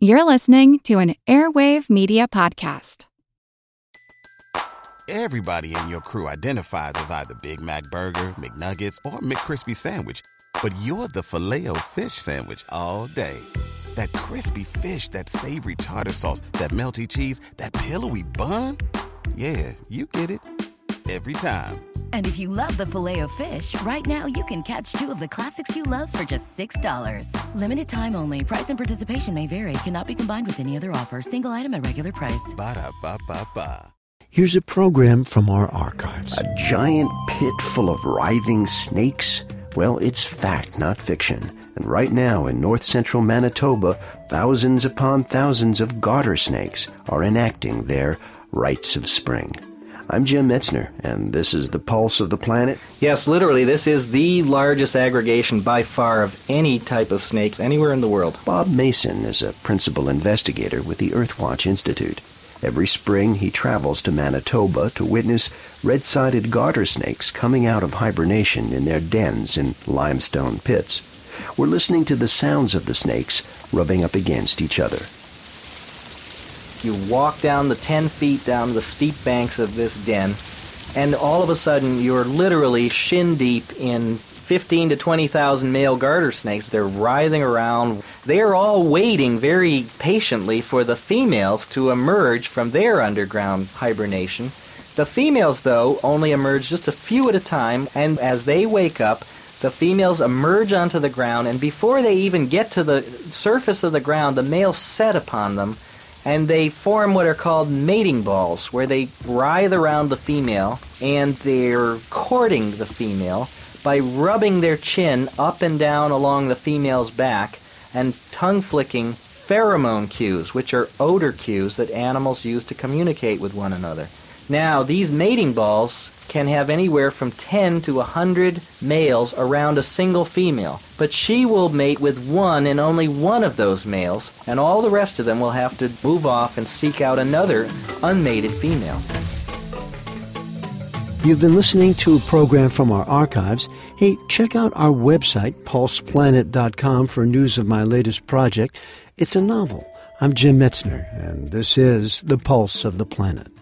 You're listening to an Airwave Media Podcast. Everybody in your crew identifies as either Big Mac Burger, McNuggets, or McCrispy Sandwich, but you're the filet fish Sandwich all day. That crispy fish, that savory tartar sauce, that melty cheese, that pillowy bun. Yeah, you get it every time. And if you love the filet of fish, right now you can catch two of the classics you love for just $6. Limited time only. Price and participation may vary. Cannot be combined with any other offer. Single item at regular price. Ba da ba ba ba. Here's a program from our archives. A giant pit full of writhing snakes? Well, it's fact, not fiction. And right now in north central Manitoba, thousands upon thousands of garter snakes are enacting their rites of spring. I'm Jim Metzner, and this is the pulse of the planet. Yes, literally, this is the largest aggregation by far of any type of snakes anywhere in the world. Bob Mason is a principal investigator with the Earthwatch Institute. Every spring, he travels to Manitoba to witness red-sided garter snakes coming out of hibernation in their dens in limestone pits. We're listening to the sounds of the snakes rubbing up against each other. You walk down the 10 feet down the steep banks of this den, and all of a sudden you're literally shin deep in 15 to 20,000 male garter snakes. They're writhing around. They are all waiting very patiently for the females to emerge from their underground hibernation. The females, though, only emerge just a few at a time, and as they wake up, the females emerge onto the ground, and before they even get to the surface of the ground, the males set upon them and they form what are called mating balls, where they writhe around the female and they're courting the female by rubbing their chin up and down along the female's back and tongue flicking pheromone cues, which are odor cues that animals use to communicate with one another. Now, these mating balls can have anywhere from 10 to 100 males around a single female, but she will mate with one and only one of those males, and all the rest of them will have to move off and seek out another unmated female. You've been listening to a program from our archives. Hey, check out our website, pulseplanet.com, for news of my latest project. It's a novel. I'm Jim Metzner, and this is The Pulse of the Planet.